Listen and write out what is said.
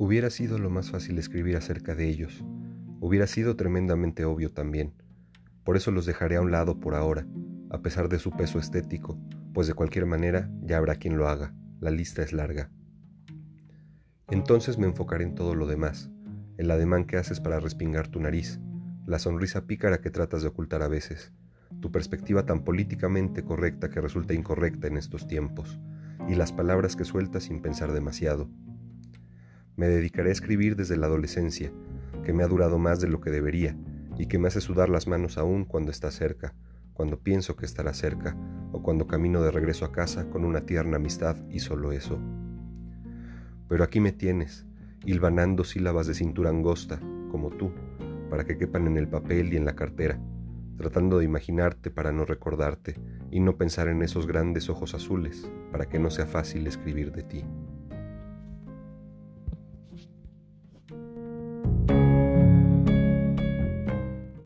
Hubiera sido lo más fácil escribir acerca de ellos. Hubiera sido tremendamente obvio también. Por eso los dejaré a un lado por ahora, a pesar de su peso estético, pues de cualquier manera ya habrá quien lo haga. La lista es larga. Entonces me enfocaré en todo lo demás, el ademán que haces para respingar tu nariz, la sonrisa pícara que tratas de ocultar a veces, tu perspectiva tan políticamente correcta que resulta incorrecta en estos tiempos, y las palabras que sueltas sin pensar demasiado. Me dedicaré a escribir desde la adolescencia, que me ha durado más de lo que debería y que me hace sudar las manos aún cuando está cerca, cuando pienso que estará cerca o cuando camino de regreso a casa con una tierna amistad y solo eso. Pero aquí me tienes, hilvanando sílabas de cintura angosta, como tú, para que quepan en el papel y en la cartera, tratando de imaginarte para no recordarte y no pensar en esos grandes ojos azules, para que no sea fácil escribir de ti.